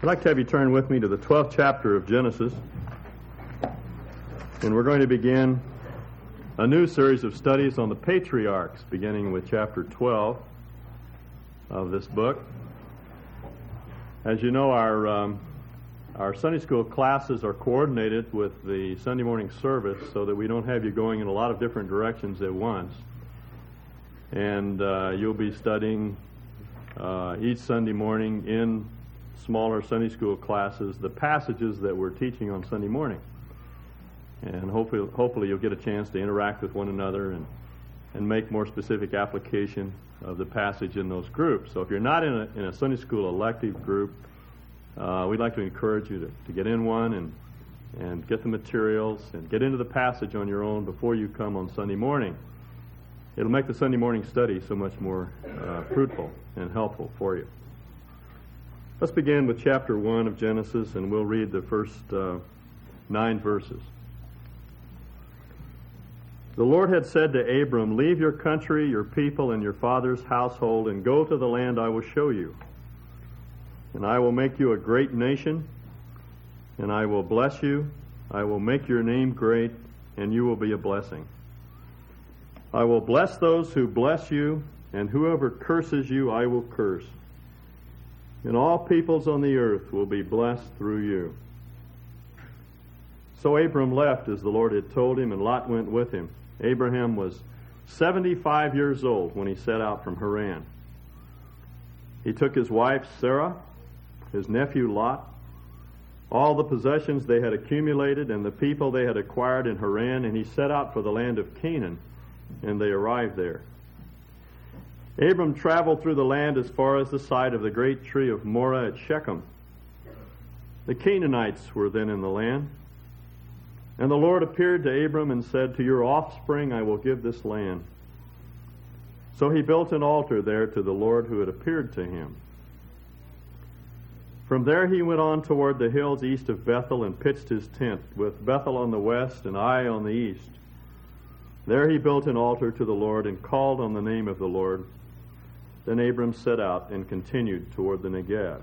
I'd like to have you turn with me to the 12th chapter of Genesis. And we're going to begin a new series of studies on the patriarchs, beginning with chapter 12 of this book. As you know, our, um, our Sunday school classes are coordinated with the Sunday morning service so that we don't have you going in a lot of different directions at once. And uh, you'll be studying uh, each Sunday morning in smaller Sunday school classes the passages that we're teaching on Sunday morning. And hopefully, hopefully you'll get a chance to interact with one another and, and make more specific application of the passage in those groups. So if you're not in a, in a Sunday school elective group, uh, we'd like to encourage you to, to get in one and, and get the materials and get into the passage on your own before you come on Sunday morning. It'll make the Sunday morning study so much more uh, fruitful and helpful for you. Let's begin with chapter 1 of Genesis, and we'll read the first uh, nine verses. The Lord had said to Abram, Leave your country, your people, and your father's household, and go to the land I will show you. And I will make you a great nation, and I will bless you. I will make your name great, and you will be a blessing. I will bless those who bless you, and whoever curses you, I will curse and all peoples on the earth will be blessed through you. So Abram left as the Lord had told him, and Lot went with him. Abraham was 75 years old when he set out from Haran. He took his wife Sarah, his nephew Lot, all the possessions they had accumulated, and the people they had acquired in Haran, and he set out for the land of Canaan, and they arrived there. Abram traveled through the land as far as the site of the great tree of Moreh at Shechem. The Canaanites were then in the land. And the Lord appeared to Abram and said, To your offspring I will give this land. So he built an altar there to the Lord who had appeared to him. From there he went on toward the hills east of Bethel and pitched his tent, with Bethel on the west and Ai on the east. There he built an altar to the Lord and called on the name of the Lord. Then Abram set out and continued toward the Negev.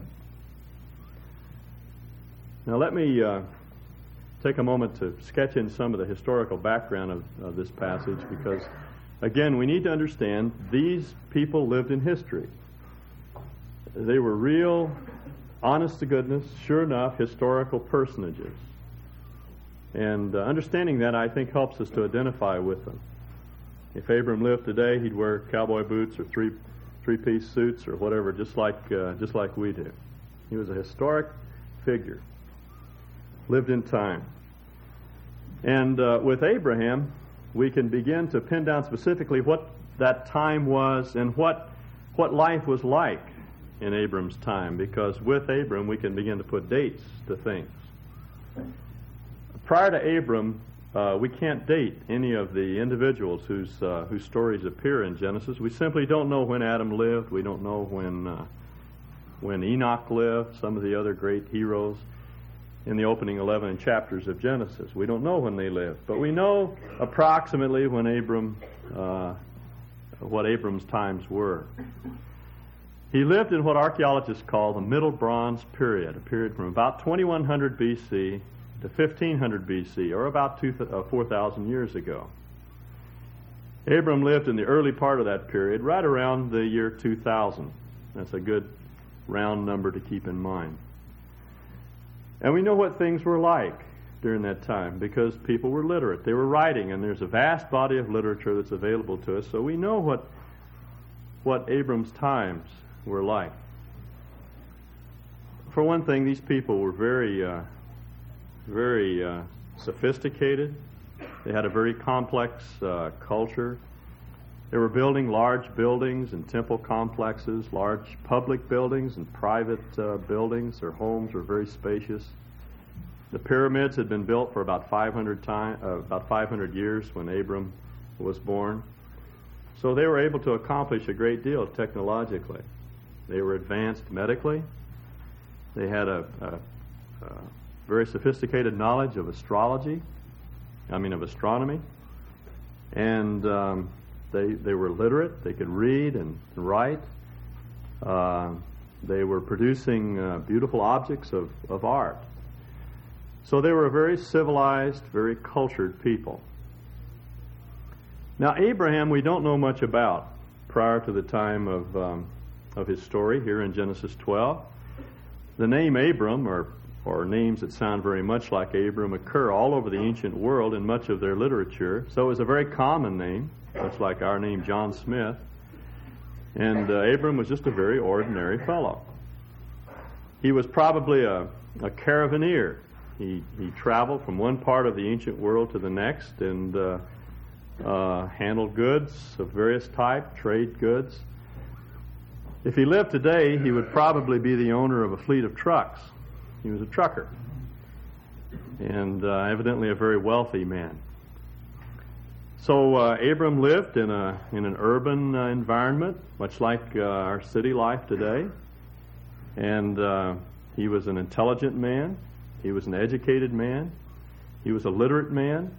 Now, let me uh, take a moment to sketch in some of the historical background of, of this passage because, again, we need to understand these people lived in history. They were real, honest to goodness, sure enough, historical personages. And uh, understanding that, I think, helps us to identify with them. If Abram lived today, he'd wear cowboy boots or three three-piece suits or whatever, just like uh, just like we do. He was a historic figure, lived in time. And uh, with Abraham, we can begin to pin down specifically what that time was and what what life was like in Abram's time, because with Abram we can begin to put dates to things. Prior to Abram, uh, we can't date any of the individuals whose uh, whose stories appear in Genesis. We simply don't know when Adam lived. We don't know when uh, when Enoch lived. Some of the other great heroes in the opening 11 chapters of Genesis. We don't know when they lived, but we know approximately when Abram uh, what Abram's times were. He lived in what archaeologists call the Middle Bronze period, a period from about 2100 BC to 1500 BC, or about uh, 4,000 years ago. Abram lived in the early part of that period, right around the year 2000. That's a good round number to keep in mind. And we know what things were like during that time because people were literate. They were writing, and there's a vast body of literature that's available to us, so we know what, what Abram's times were like. For one thing, these people were very uh, very uh, sophisticated. They had a very complex uh, culture. They were building large buildings and temple complexes, large public buildings and private uh, buildings. Their homes were very spacious. The pyramids had been built for about 500 time, uh, about 500 years when Abram was born. So they were able to accomplish a great deal technologically. They were advanced medically. They had a, a, a very sophisticated knowledge of astrology, I mean, of astronomy. And um, they, they were literate, they could read and write. Uh, They were producing uh, beautiful objects of, of art. So they were a very civilized, very cultured people. Now, Abraham, we don't know much about prior to the time of, um, of his story here in Genesis 12. The name Abram, or, or names that sound very much like Abram, occur all over the ancient world in much of their literature. So it was a very common name, much like our name, John Smith. And uh, Abram was just a very ordinary fellow. He was probably a, a caravaneer. He, he traveled from one part of the ancient world to the next and uh, uh, handled goods of various type, trade goods. If he lived today, he would probably be the owner of a fleet of trucks. He was a trucker, and uh, evidently a very wealthy man. So uh, Abram lived in a in an urban uh, environment, much like uh, our city life today, and uh, he was an intelligent man. He was an educated man. He was a literate man,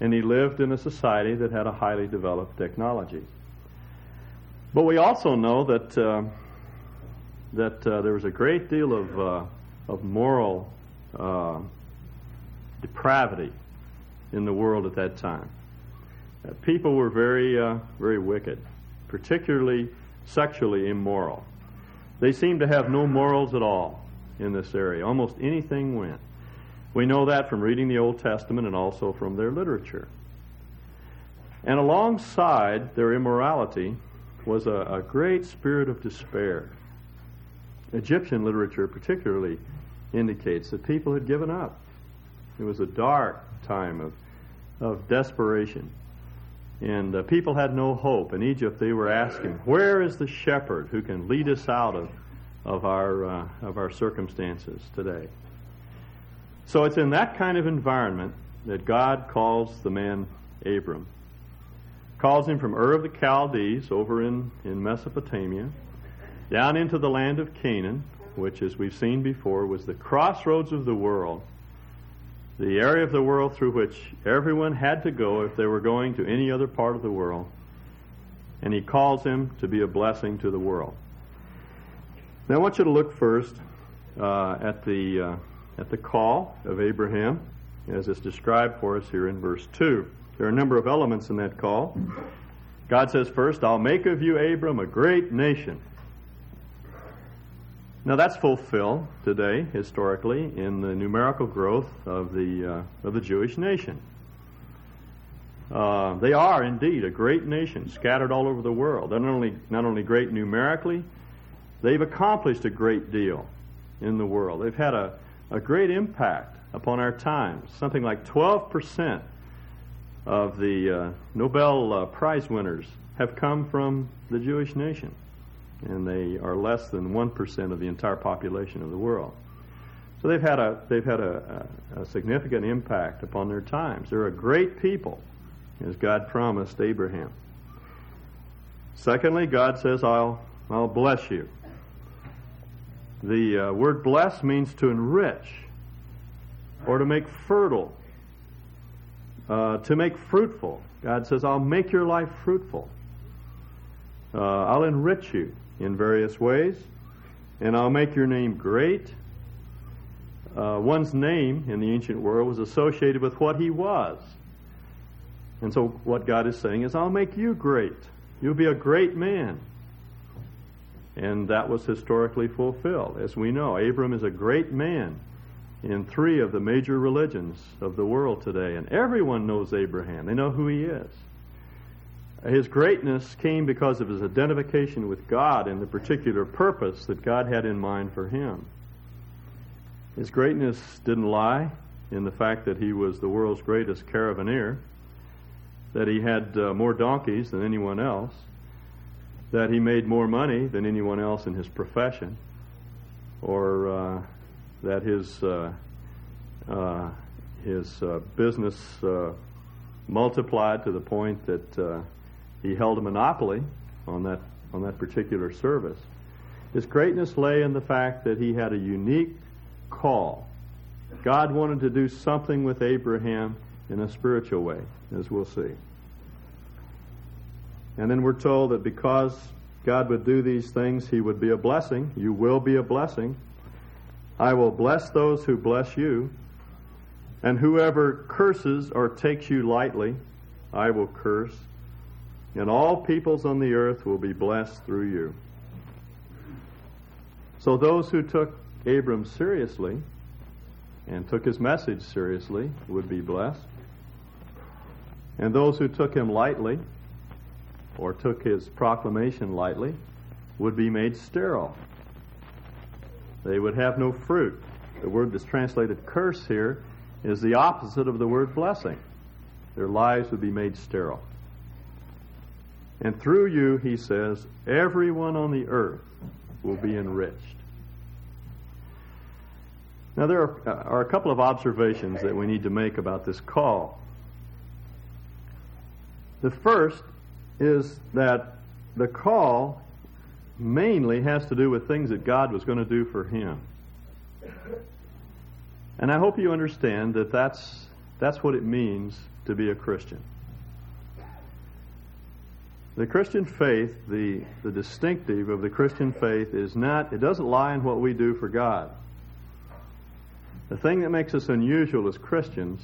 and he lived in a society that had a highly developed technology. But we also know that uh, that there was a great deal of of moral uh, depravity in the world at that time. Uh, people were very uh, very wicked, particularly sexually immoral. They seemed to have no morals at all in this area. Almost anything went. We know that from reading the Old Testament and also from their literature. And alongside their immorality was a, a great spirit of despair. Egyptian literature particularly indicates that people had given up. It was a dark time of, of desperation. And uh, people had no hope. In Egypt, they were asking, Where is the shepherd who can lead us out of, of, our, uh, of our circumstances today? So it's in that kind of environment that God calls the man Abram. Calls him from Ur of the Chaldees over in, in Mesopotamia, down into the land of Canaan, which, as we've seen before, was the crossroads of the world, the area of the world through which everyone had to go if they were going to any other part of the world. And he calls him to be a blessing to the world. Now, I want you to look first uh, at the. Uh, at the call of Abraham, as is described for us here in verse 2. There are a number of elements in that call. God says, first, I'll make of you, Abram, a great nation. Now that's fulfilled today, historically, in the numerical growth of the, uh, of the Jewish nation. Uh, they are indeed a great nation, scattered all over the world. They're not only, not only great numerically, they've accomplished a great deal in the world. They've had a, a great impact upon our times. Something like 12% of the uh, Nobel uh, Prize winners have come from the Jewish nation, and they are less than 1% of the entire population of the world. So they've had a they've had a, a, a significant impact upon their times. They're a great people, as God promised Abraham. Secondly, God says, "I'll I'll bless you." The uh, word bless means to enrich or to make fertile, uh, to make fruitful. God says, I'll make your life fruitful. Uh, I'll enrich you in various ways, and I'll make your name great. Uh, one's name in the ancient world was associated with what he was. And so, what God is saying is, I'll make you great. You'll be a great man. And that was historically fulfilled. As we know, Abram is a great man in three of the major religions of the world today, and everyone knows Abraham. They know who he is. His greatness came because of his identification with God and the particular purpose that God had in mind for him. His greatness didn't lie in the fact that he was the world's greatest caravaneer, that he had uh, more donkeys than anyone else, that he made more money than anyone else in his profession, or uh, that his uh, uh, his uh, business uh, multiplied to the point that he held a monopoly on that on that particular service. His greatness lay in the fact that he had a unique call. God wanted to do something with Abraham in a spiritual way, as we'll see. And then we're told that because God would do these things, He would be a blessing. You will be a blessing. I will bless those who bless you, and whoever curses or takes you lightly, I will curse. And all peoples on the earth will be blessed through you. So those who took Abram seriously and took his message seriously would be blessed. And those who took him lightly or took his proclamation lightly would be made sterile. They would have no fruit. The word that's translated curse here is the opposite of the word blessing. Their lives would be made sterile. And through you, he says, everyone on the earth will be enriched. Now, there are, uh, are, a couple of observations that we need to make about this call. The first is that the call mainly has to do with things that God was going to do for him. And I hope you understand that that's, that's what it means to be a Christian. The Christian faith, the, the distinctive of the Christian faith is not, it doesn't lie in what we do for God. The thing that makes us unusual as Christians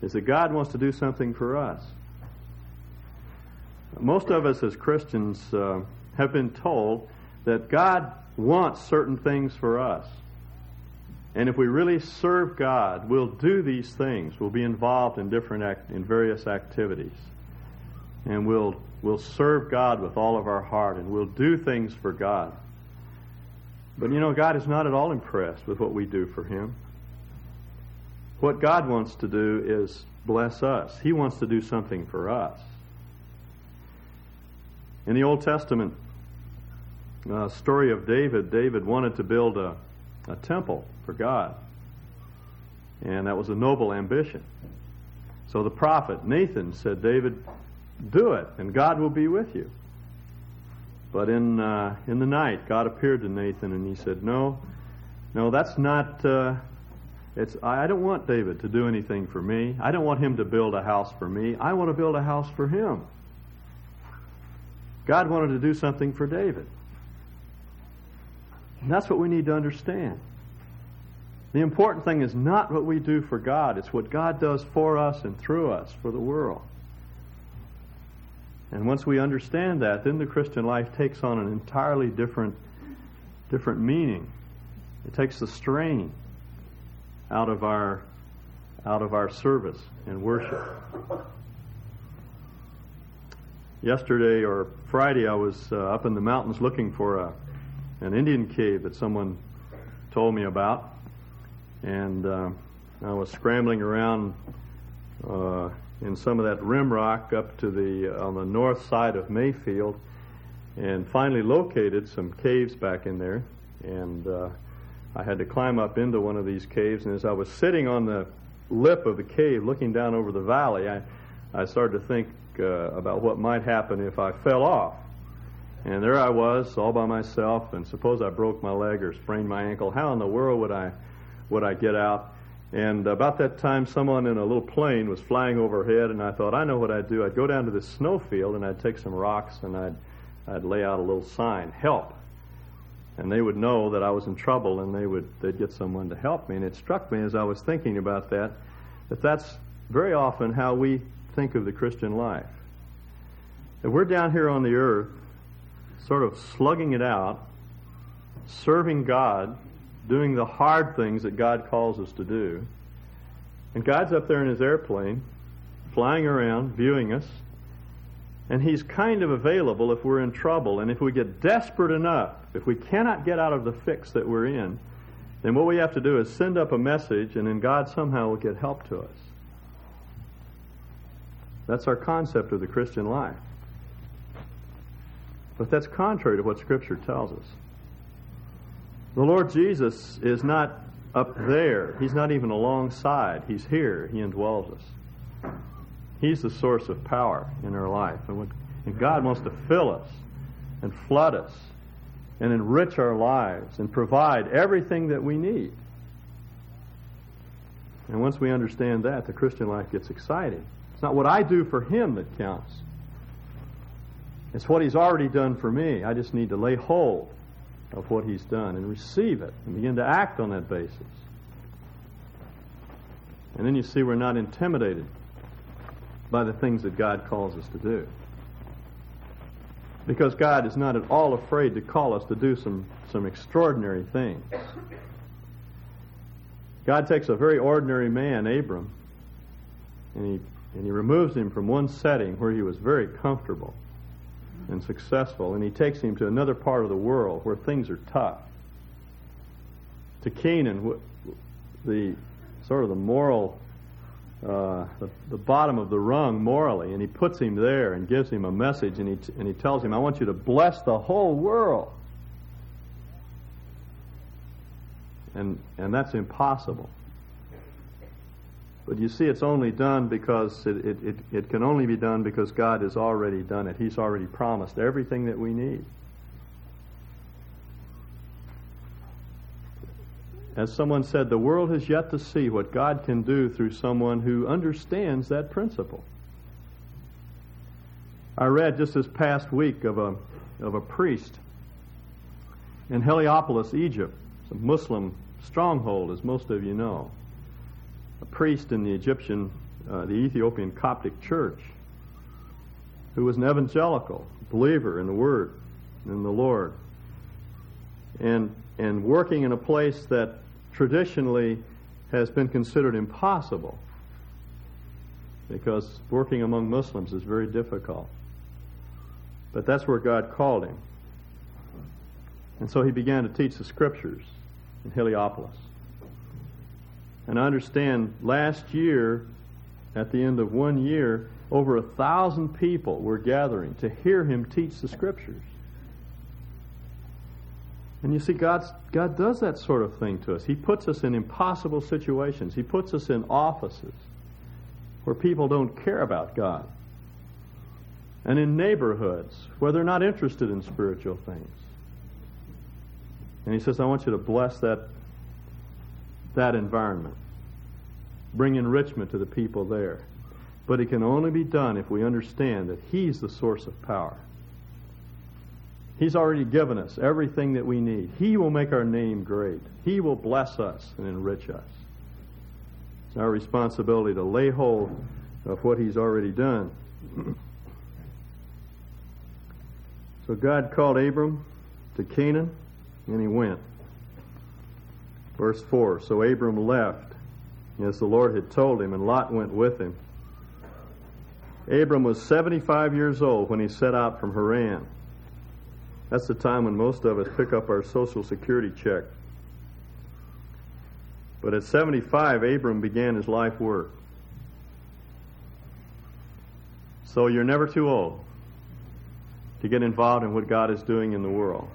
is that God wants to do something for us. Most of us as Christians uh, have been told that God wants certain things for us. And if we really serve God, we'll do these things. We'll be involved in different act, in various activities. And we'll we'll serve God with all of our heart and we'll do things for God. But you know, God is not at all impressed with what we do for him. What God wants to do is bless us. He wants to do something for us. In the Old Testament uh, story of David, David wanted to build a, a temple for God. And that was a noble ambition. So the prophet Nathan said, David, do it, and God will be with you. But in, uh, in the night, God appeared to Nathan and he said, No, no, that's not. Uh, it's, I don't want David to do anything for me. I don't want him to build a house for me. I want to build a house for him. God wanted to do something for David. And that's what we need to understand. The important thing is not what we do for God, it's what God does for us and through us for the world. And once we understand that, then the Christian life takes on an entirely different, different meaning. It takes the strain out of our, out of our service and worship. Yesterday or Friday, I was uh, up in the mountains looking for a, an Indian cave that someone told me about and uh, I was scrambling around uh, in some of that rim rock up to the uh, on the north side of Mayfield, and finally located some caves back in there, and uh, I had to climb up into one of these caves. And as I was sitting on the lip of the cave, looking down over the valley, I I started to think uh, about what might happen if I fell off. And there I was, all by myself, and suppose I broke my leg or sprained my ankle. How in the world would I would I get out. And about that time, someone in a little plane was flying overhead, and I thought, I know what I'd do. I'd go down to this snowfield, and I'd take some rocks, and I'd, I'd lay out a little sign, help. And they would know that I was in trouble, and they would they'd get someone to help me. And it struck me as I was thinking about that, that that's very often how we think of the Christian life. That we're down here on the earth, sort of slugging it out, serving God, doing the hard things that God calls us to do. And God's up there in his airplane, flying around, viewing us, and he's kind of available if we're in trouble. And if we get desperate enough, if we cannot get out of the fix that we're in, then what we have to do is send up a message, and then God somehow will get help to us. That's our concept of the Christian life. But that's contrary to what Scripture tells us. The Lord Jesus is not up there. He's not even alongside. He's here. He indwells us. He's the source of power in our life. And, God wants to fill us and flood us and enrich our lives and provide everything that we need. And once we understand that, the Christian life gets exciting. It's not what I do for Him that counts. It's what He's already done for me. I just need to lay hold of what He's done and receive it and begin to act on that basis. And then you see we're not intimidated by the things that God calls us to do. Because God is not at all afraid to call us to do some, some extraordinary things. God takes a very ordinary man, Abram, and he, and he removes him from one setting where he was very comfortable and successful, and he takes him to another part of the world where things are tough. To Canaan, the sort of the moral, uh, the, the bottom of the rung morally, and he puts him there and gives him a message, and he, and he tells him, I want you to bless the whole world. And, and that's impossible. But you see, it's only done because it, it, it, it, can only be done because God has already done it. He's already promised everything that we need. As someone said, the world has yet to see what God can do through someone who understands that principle. I read just this past week of a, of a priest in Heliopolis, Egypt. A Muslim stronghold, as most of you know a priest in the Egyptian, uh, the Ethiopian Coptic Church, who was an evangelical believer in the Word, in the Lord, and and working in a place that traditionally has been considered impossible because working among Muslims is very difficult. But that's where God called him. And so he began to teach the scriptures in Heliopolis. And I understand last year, at the end of one year, over a thousand people were gathering to hear him teach the scriptures. And you see, God's, God does that sort of thing to us. He puts us in impossible situations. He puts us in offices where people don't care about God. And in neighborhoods where they're not interested in spiritual things. And he says, I want you to bless that that environment. Bring enrichment to the people there. But it can only be done if we understand that He's the source of power. He's already given us everything that we need. He will make our name great. He will bless us and enrich us. It's our responsibility to lay hold of what He's already done. so God called Abram to Canaan, and he went. Verse 4 So Abram left, as the Lord had told him, and Lot went with him. Abram was 75 years old when he set out from Haran. That's the time when most of us pick up our Social Security check. But at 75, Abram began his life work. So you're never too old to get involved in what God is doing in the world,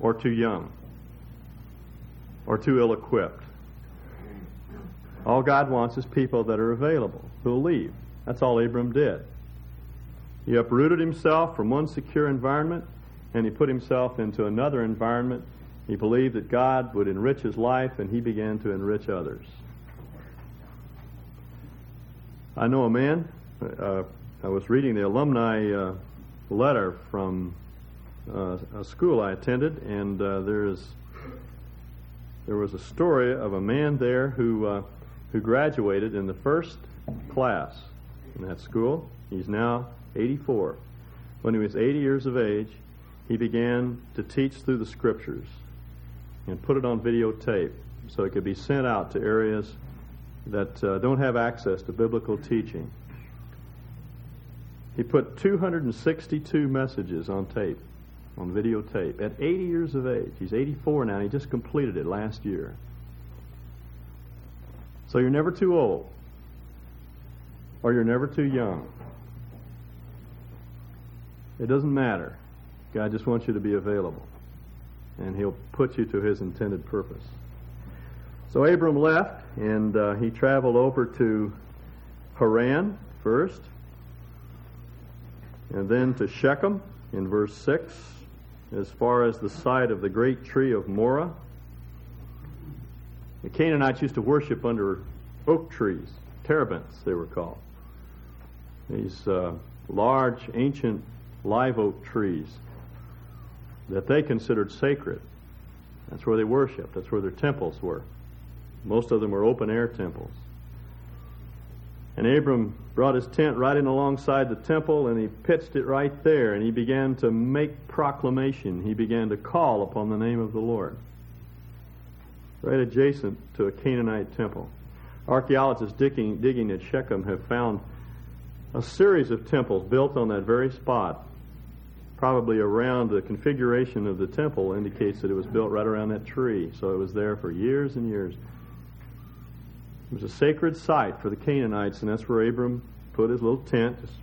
or too young or too ill equipped. All God wants is people that are available, who'll leave. That's all Abram did. He uprooted himself from one secure environment and he put himself into another environment. He believed that God would enrich his life and he began to enrich others. I know a man, uh, I was reading the alumni uh, letter from uh, a school I attended, and uh, there is there was a story of a man there who uh, who graduated in the first class in that school. He's now 84. When he was 80 years of age, he began to teach through the scriptures and put it on videotape so it could be sent out to areas that uh, don't have access to biblical teaching. He put 262 messages on tape on videotape at 80 years of age. He's 84 now, he just completed it last year. So you're never too old, or you're never too young. It doesn't matter. God just wants you to be available, and He'll put you to His intended purpose. So Abram left, and uh, he traveled over to Haran first, and then to Shechem in verse 6, as far as the site of the great tree of Moreh. The Canaanites used to worship under oak trees, terebinths they were called. These uh, large, ancient live oak trees that they considered sacred. That's where they worshiped. That's where their temples were. Most of them were open air temples. And Abram brought his tent right in alongside the temple and he pitched it right there and he began to make proclamation. He began to call upon the name of the Lord. Right adjacent to a Canaanite temple. Archaeologists digging, digging at Shechem have found a series of temples built on that very spot. Probably around the configuration of the temple indicates that it was built right around that tree. So it was there for years and years. It was a sacred site for the Canaanites, and that's where Abram put his little tent, just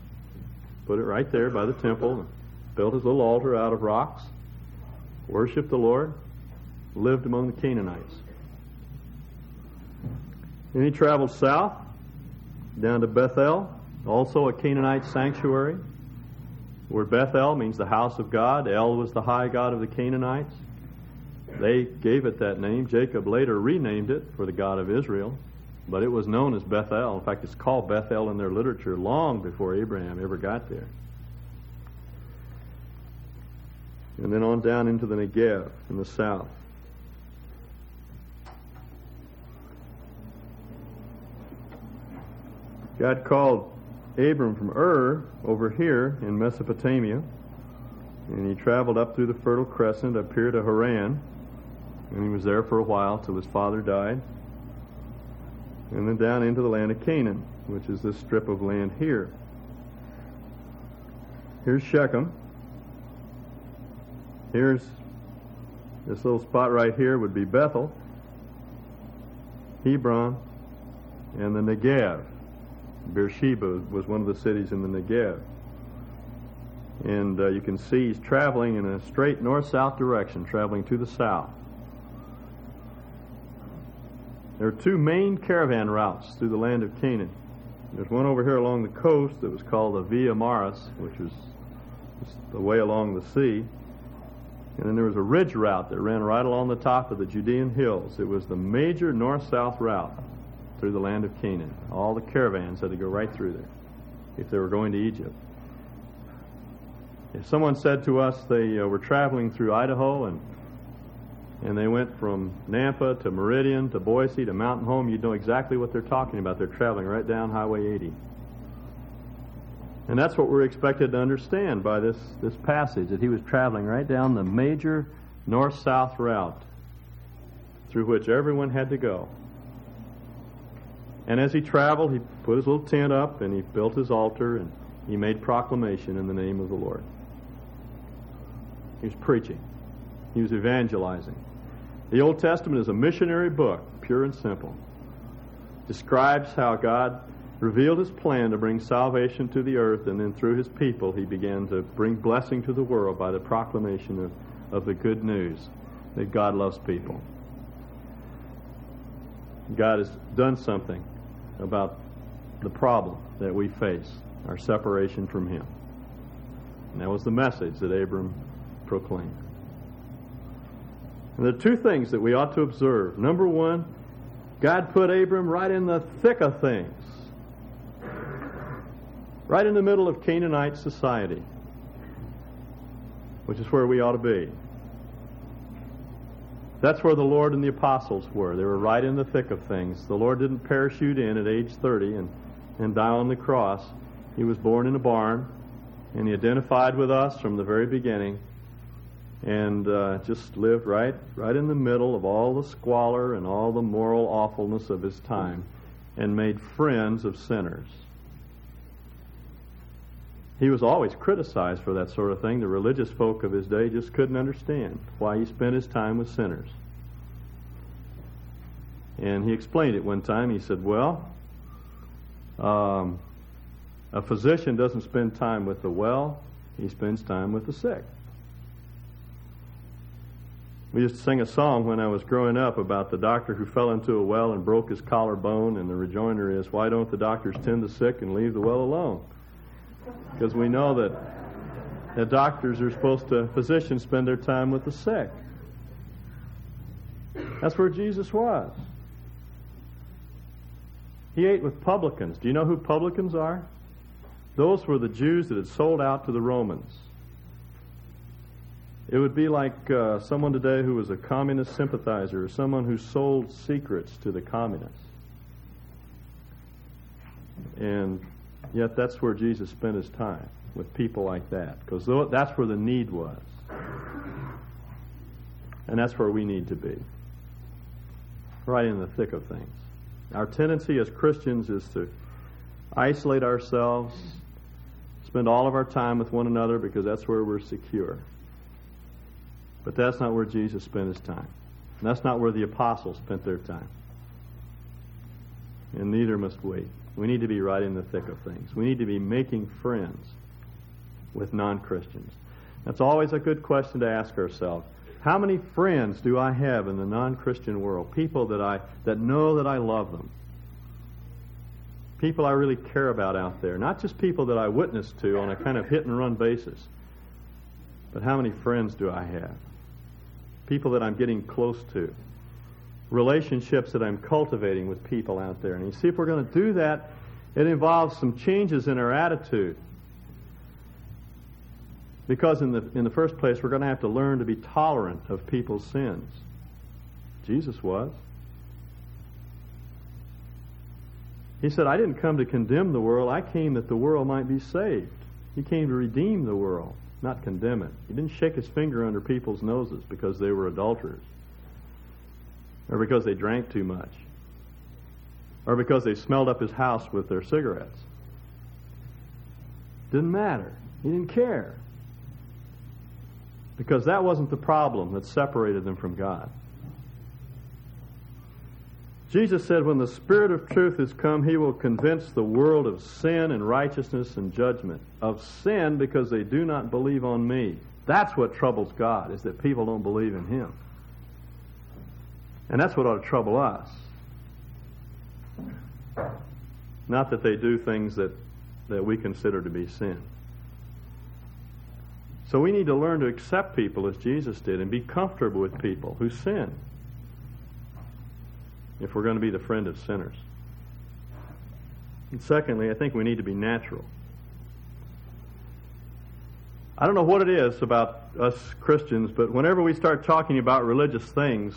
put it right there by the temple, built his little altar out of rocks, worshiped the Lord, lived among the Canaanites. Then he traveled south down to Bethel, also a Canaanite sanctuary. Word Bethel means the house of God. El was the high God of the Canaanites. They gave it that name. Jacob later renamed it for the God of Israel, but it was known as Bethel. In fact, it's called Bethel in their literature long before Abraham ever got there. And then on down into the Negev in the south. God called Abram from Ur over here in Mesopotamia, and he traveled up through the Fertile Crescent up here to Haran, and he was there for a while till his father died, and then down into the land of Canaan, which is this strip of land here. Here's Shechem. Here's this little spot right here would be Bethel, Hebron, and the Negev. Beersheba was one of the cities in the Negev. And uh, you can see he's traveling in a straight north-south direction, traveling to the south. There are two main caravan routes through the land of Canaan. There's one over here along the coast that was called the Via Maris, which was the way along the sea. And then there was a ridge route that ran right along the top of the Judean hills. It was the major north-south route through the land of Canaan. All the caravans had to go right through there if they were going to Egypt. If someone said to us they uh, were traveling through Idaho and and they went from Nampa to Meridian to Boise to Mountain Home, you'd know exactly what they're talking about. They're traveling right down Highway 80. And that's what we're expected to understand by this, this passage, that he was traveling right down the major north-south route through which everyone had to go. And as he traveled, he put his little tent up and he built his altar and he made proclamation in the name of the Lord. He was preaching. He was evangelizing. The Old Testament is a missionary book, pure and simple. Describes how God revealed his plan to bring salvation to the earth, and then through his people, he began to bring blessing to the world by the proclamation of, of the good news that God loves people. God has done something about the problem that we face, our separation from Him. And that was the message that Abram proclaimed. And there are two things that we ought to observe. Number one, God put Abram right in the thick of things, right in the middle of Canaanite society, which is where we ought to be. That's where the Lord and the apostles were. They were right in the thick of things. The Lord didn't parachute in at age 30 and, and die on the cross. He was born in a barn, and he identified with us from the very beginning and uh, just lived right, right in the middle of all the squalor and all the moral awfulness of his time and made friends of sinners. He was always criticized for that sort of thing. The religious folk of his day just couldn't understand why he spent his time with sinners. And he explained it one time. He said, Well, um, a physician doesn't spend time with the well, he spends time with the sick. We used to sing a song when I was growing up about the doctor who fell into a well and broke his collarbone, and the rejoinder is, Why don't the doctors tend the sick and leave the well alone? Because we know that that doctors are supposed to, physicians spend their time with the sick. That's where Jesus was. He ate with publicans. Do you know who publicans are? Those were the Jews that had sold out to the Romans. It would be like uh, someone today who was a communist sympathizer or someone who sold secrets to the communists. And yet that's where Jesus spent his time, with people like that, because that's where the need was. And that's where we need to be, right in the thick of things. Our tendency as Christians is to isolate ourselves, spend all of our time with one another because that's where we're secure. But that's not where Jesus spent his time. And that's not where the apostles spent their time. And neither must we. We need to be right in the thick of things. We need to be making friends with non Christians. That's always a good question to ask ourselves. How many friends do I have in the non Christian world? People that I that know that I love them. People I really care about out there. Not just people that I witness to on a kind of hit and run basis. But how many friends do I have? People that I'm getting close to relationships that I'm cultivating with people out there. And you see, if we're going to do that, it involves some changes in our attitude. Because in the, in the first place, we're going to have to learn to be tolerant of people's sins. Jesus was. He said, I didn't come to condemn the world, I came that the world might be saved. He came to redeem the world, not condemn it. He didn't shake his finger under people's noses because they were adulterers or because they drank too much, or because they smelled up his house with their cigarettes. Didn't matter. He didn't care. Because that wasn't the problem that separated them from God. Jesus said, When the Spirit of truth has come, he will convince the world of sin and righteousness and judgment. Of sin because they do not believe on me. That's what troubles God, is that people don't believe in him. And that's what ought to trouble us. Not that they do things that, that we consider to be sin. So we need to learn to accept people as Jesus did and be comfortable with people who sin if we're going to be the friend of sinners. And secondly, I think we need to be natural. I don't know what it is about us Christians, but whenever we start talking about religious things,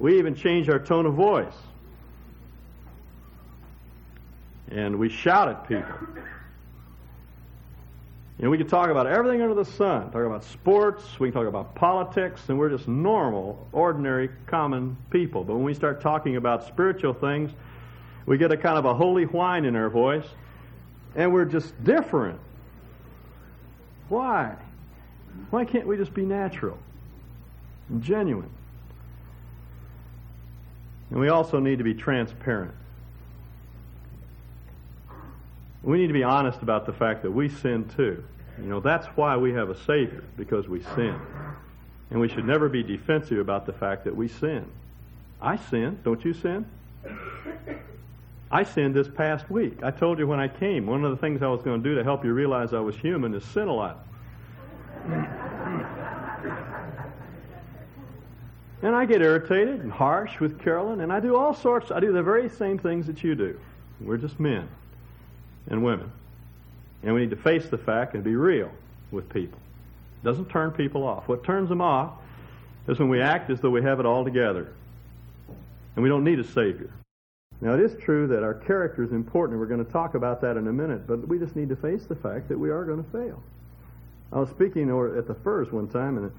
we even change our tone of voice. And we shout at people. You know, we can talk about everything under the sun. Talk about sports, we can talk about politics, and we're just normal, ordinary, common people. But when we start talking about spiritual things, we get a kind of a holy whine in our voice, and we're just different. Why? Why can't we just be natural and genuine? And we also need to be transparent. We need to be honest about the fact that we sin too. You know, that's why we have a Savior, because we sin. And we should never be defensive about the fact that we sin. I sin. Don't you sin? I sinned this past week. I told you when I came, one of the things I was going to do to help you realize I was human is sin a lot. And I get irritated and harsh with Carolyn, and I do all sorts, I do the very same things that you do. We're just men and women. And we need to face the fact and be real with people. It doesn't turn people off. What turns them off is when we act as though we have it all together. And we don't need a Savior. Now, it is true that our character is important. We're going to talk about that in a minute, but we just need to face the fact that we are going to fail. I was speaking at the Firs one time, and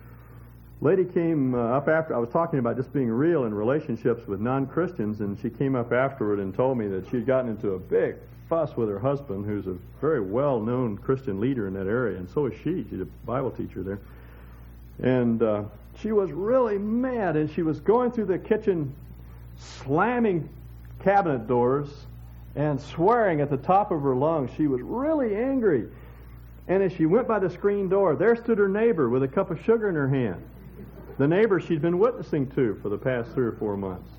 lady came uh, up after I was talking about just being real in relationships with non-Christians, and she came up afterward and told me that she had gotten into a big fuss with her husband, who's a very well-known Christian leader in that area, and so is she. She's a Bible teacher there, and uh, she was really mad, and she was going through the kitchen, slamming cabinet doors and swearing at the top of her lungs. She was really angry. And as she went by the screen door, there stood her neighbor with a cup of sugar in her hand the neighbor she'd been witnessing to for the past three or four months.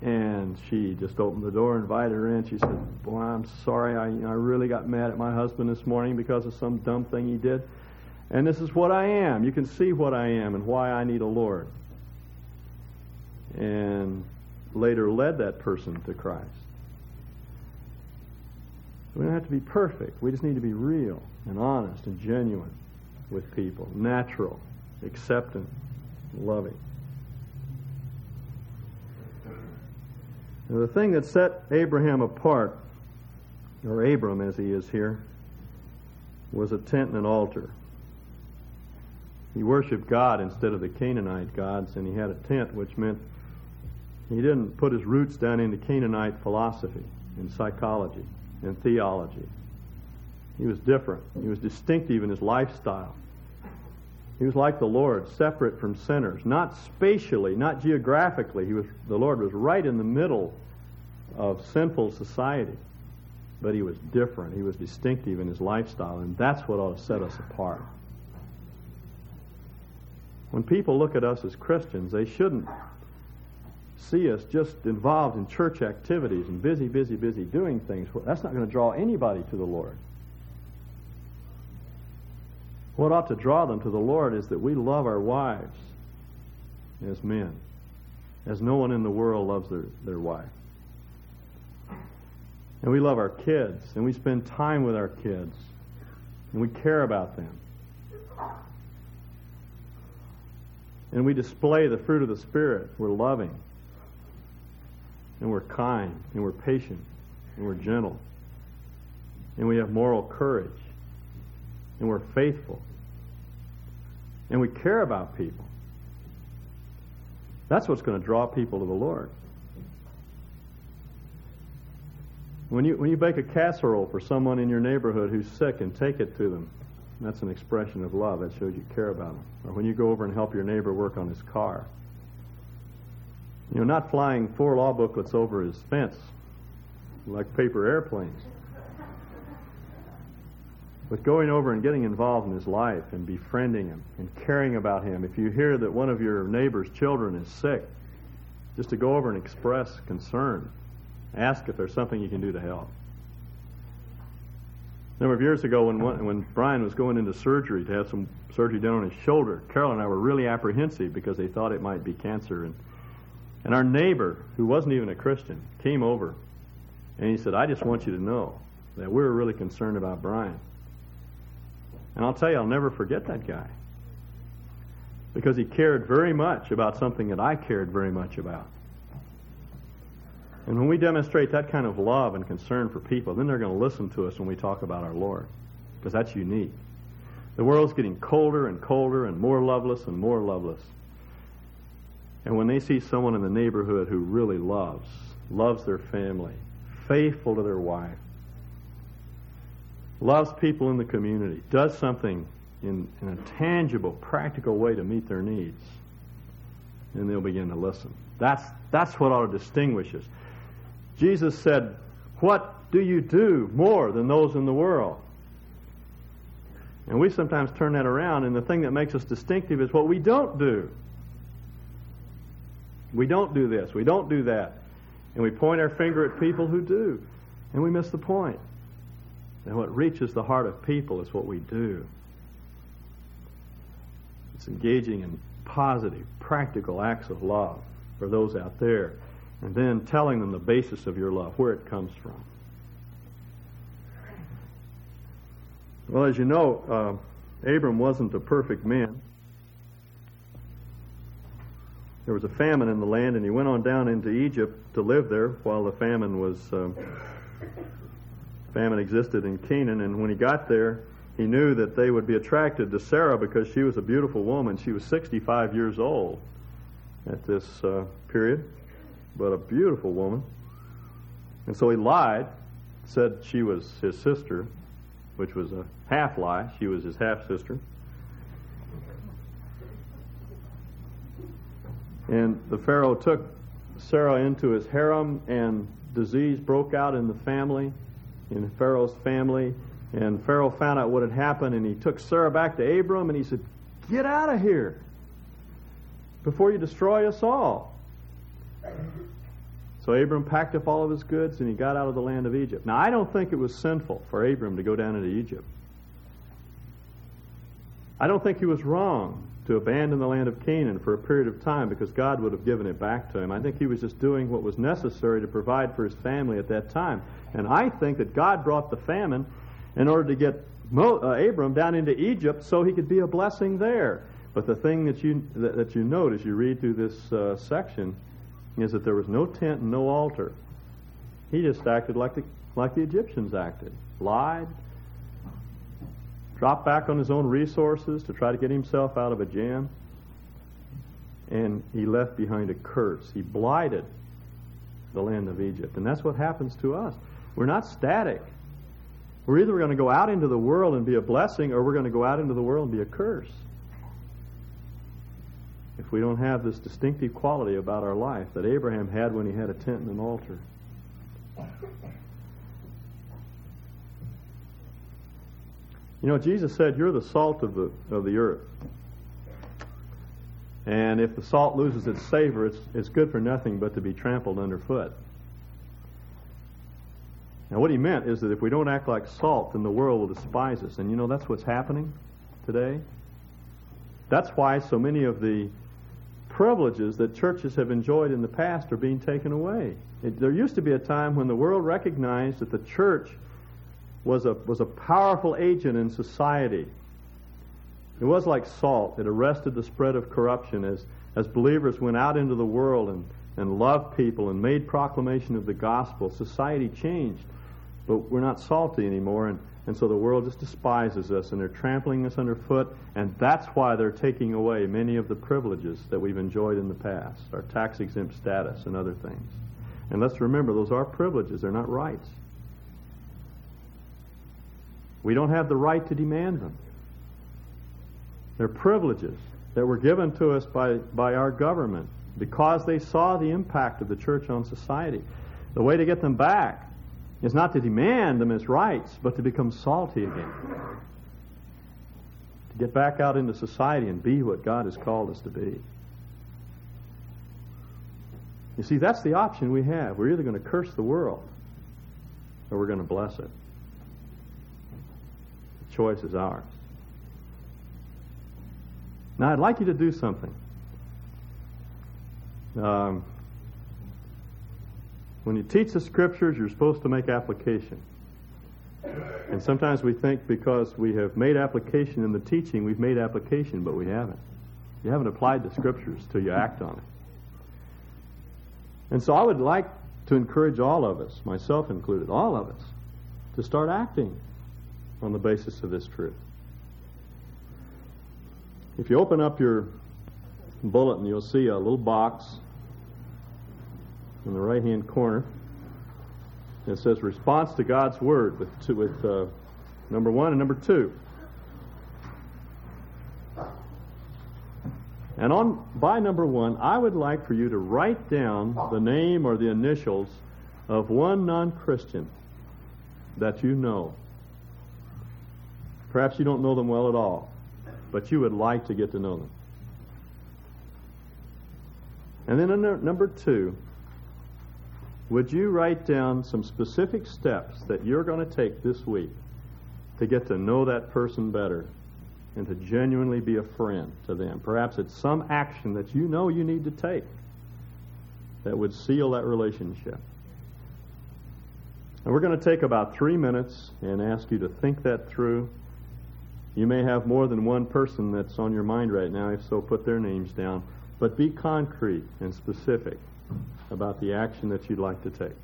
And she just opened the door, invited her in. She said, Boy, I'm sorry. I, I really got mad at my husband this morning because of some dumb thing he did. And this is what I am. You can see what I am and why I need a Lord. And later led that person to Christ. We don't have to be perfect. We just need to be real and honest and genuine with people, natural, accepting, loving. Now, the thing that set Abraham apart, or Abram as he is here, was a tent and an altar. He worshiped God instead of the Canaanite gods, and he had a tent, which meant he didn't put his roots down into Canaanite philosophy and psychology and theology. He was different. He was distinctive in his lifestyle. He was like the Lord, separate from sinners, not spatially, not geographically. He was, the Lord was right in the middle of sinful society, but he was different. He was distinctive in his lifestyle, and that's what ought to set us apart. When people look at us as Christians, they shouldn't see us just involved in church activities and busy, busy, busy doing things. That's not going to draw anybody to the Lord. What ought to draw them to the Lord is that we love our wives as men, as no one in the world loves their, their wife. And we love our kids, and we spend time with our kids, and we care about them. And we display the fruit of the Spirit. We're loving, and we're kind, and we're patient, and we're gentle, and we have moral courage, and we're faithful, and we care about people. That's what's going to draw people to the Lord. When you, when you bake a casserole for someone in your neighborhood who's sick and take it to them, that's an expression of love. That shows you care about them. Or when you go over and help your neighbor work on his car. You know, not flying four law booklets over his fence like paper airplanes. But going over and getting involved in his life and befriending him and caring about him. If you hear that one of your neighbor's children is sick, just to go over and express concern. Ask if there's something you can do to help. A number of years ago, when, when Brian was going into surgery to have some surgery done on his shoulder, Carol and I were really apprehensive because they thought it might be cancer. And, and our neighbor, who wasn't even a Christian, came over and he said, I just want you to know that we're really concerned about Brian. And I'll tell you, I'll never forget that guy. Because he cared very much about something that I cared very much about. And when we demonstrate that kind of love and concern for people, then they're going to listen to us when we talk about our Lord. Because that's unique. The world's getting colder and colder and more loveless and more loveless. And when they see someone in the neighborhood who really loves, loves their family, faithful to their wife, loves people in the community, does something in, in a tangible, practical way to meet their needs, then they'll begin to listen. That's, that's what ought to distinguish us. Jesus said, What do you do more than those in the world? And we sometimes turn that around, and the thing that makes us distinctive is what we don't do. We don't do this, we don't do that. And we point our finger at people who do, and we miss the point. And what reaches the heart of people is what we do. It's engaging in positive, practical acts of love for those out there, and then telling them the basis of your love, where it comes from. Well, as you know, uh, Abram wasn't a perfect man. There was a famine in the land, and he went on down into Egypt to live there while the famine was uh, famine existed in Canaan, and when he got there, he knew that they would be attracted to Sarah because she was a beautiful woman. She was 65 years old at this uh, period, but a beautiful woman. And so he lied, said she was his sister, which was a half lie. She was his half sister. And the Pharaoh took Sarah into his harem, and disease broke out in the family in Pharaoh's family. And Pharaoh found out what had happened, and he took Sarah back to Abram, and he said, Get out of here before you destroy us all. So Abram packed up all of his goods, and he got out of the land of Egypt. Now, I don't think it was sinful for Abram to go down into Egypt. I don't think he was wrong to abandon the land of Canaan for a period of time because God would have given it back to him. I think he was just doing what was necessary to provide for his family at that time. And I think that God brought the famine in order to get Mo, uh, Abram down into Egypt so he could be a blessing there. But the thing that you that, that you note as you read through this uh, section is that there was no tent and no altar. He just acted like the like the Egyptians acted, lied, dropped back on his own resources to try to get himself out of a jam, and he left behind a curse. He blighted the land of Egypt, and that's what happens to us. We're not static. We're either going to go out into the world and be a blessing, or we're going to go out into the world and be a curse. If we don't have this distinctive quality about our life that Abraham had when he had a tent and an altar. You know, Jesus said, You're the salt of the, of the earth. And if the salt loses its savor, it's, it's good for nothing but to be trampled underfoot. Now, what he meant is that if we don't act like salt, then the world will despise us. And you know, that's what's happening today. That's why so many of the privileges that churches have enjoyed in the past are being taken away. It, there used to be a time when the world recognized that the church was a, was a powerful agent in society. It was like salt. It arrested the spread of corruption as, as believers went out into the world and, and loved people and made proclamation of the gospel. Society changed, but we're not salty anymore, and, and so the world just despises us, and they're trampling us underfoot, and that's why they're taking away many of the privileges that we've enjoyed in the past, our tax exempt status and other things. And let's remember, those are privileges, they're not rights. We don't have the right to demand them. They're privileges that were given to us by, by our government because they saw the impact of the church on society. The way to get them back is not to demand them as rights, but to become salty again. To get back out into society and be what God has called us to be. You see, that's the option we have. We're either going to curse the world or we're going to bless it choice is ours. Now, I'd like you to do something. Um, when you teach the scriptures, you're supposed to make application. And sometimes we think because we have made application in the teaching, we've made application, but we haven't. You haven't applied the scriptures till you act on it. And so I would like to encourage all of us, myself included, all of us, to start acting on the basis of this truth. If you open up your bulletin, you'll see a little box in the right hand corner. It says response to God's word with, two, with uh, number one and number two. And on by number one, I would like for you to write down the name or the initials of one non Christian that you know. Perhaps you don't know them well at all, but you would like to get to know them. And then number two, would you write down some specific steps that you're going to take this week to get to know that person better and to genuinely be a friend to them? Perhaps it's some action that you know you need to take that would seal that relationship. And we're going to take about three minutes and ask you to think that through. You may have more than one person that's on your mind right now. If so, put their names down. But be concrete and specific about the action that you'd like to take.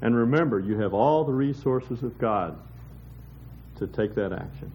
And remember, you have all the resources of God to take that action.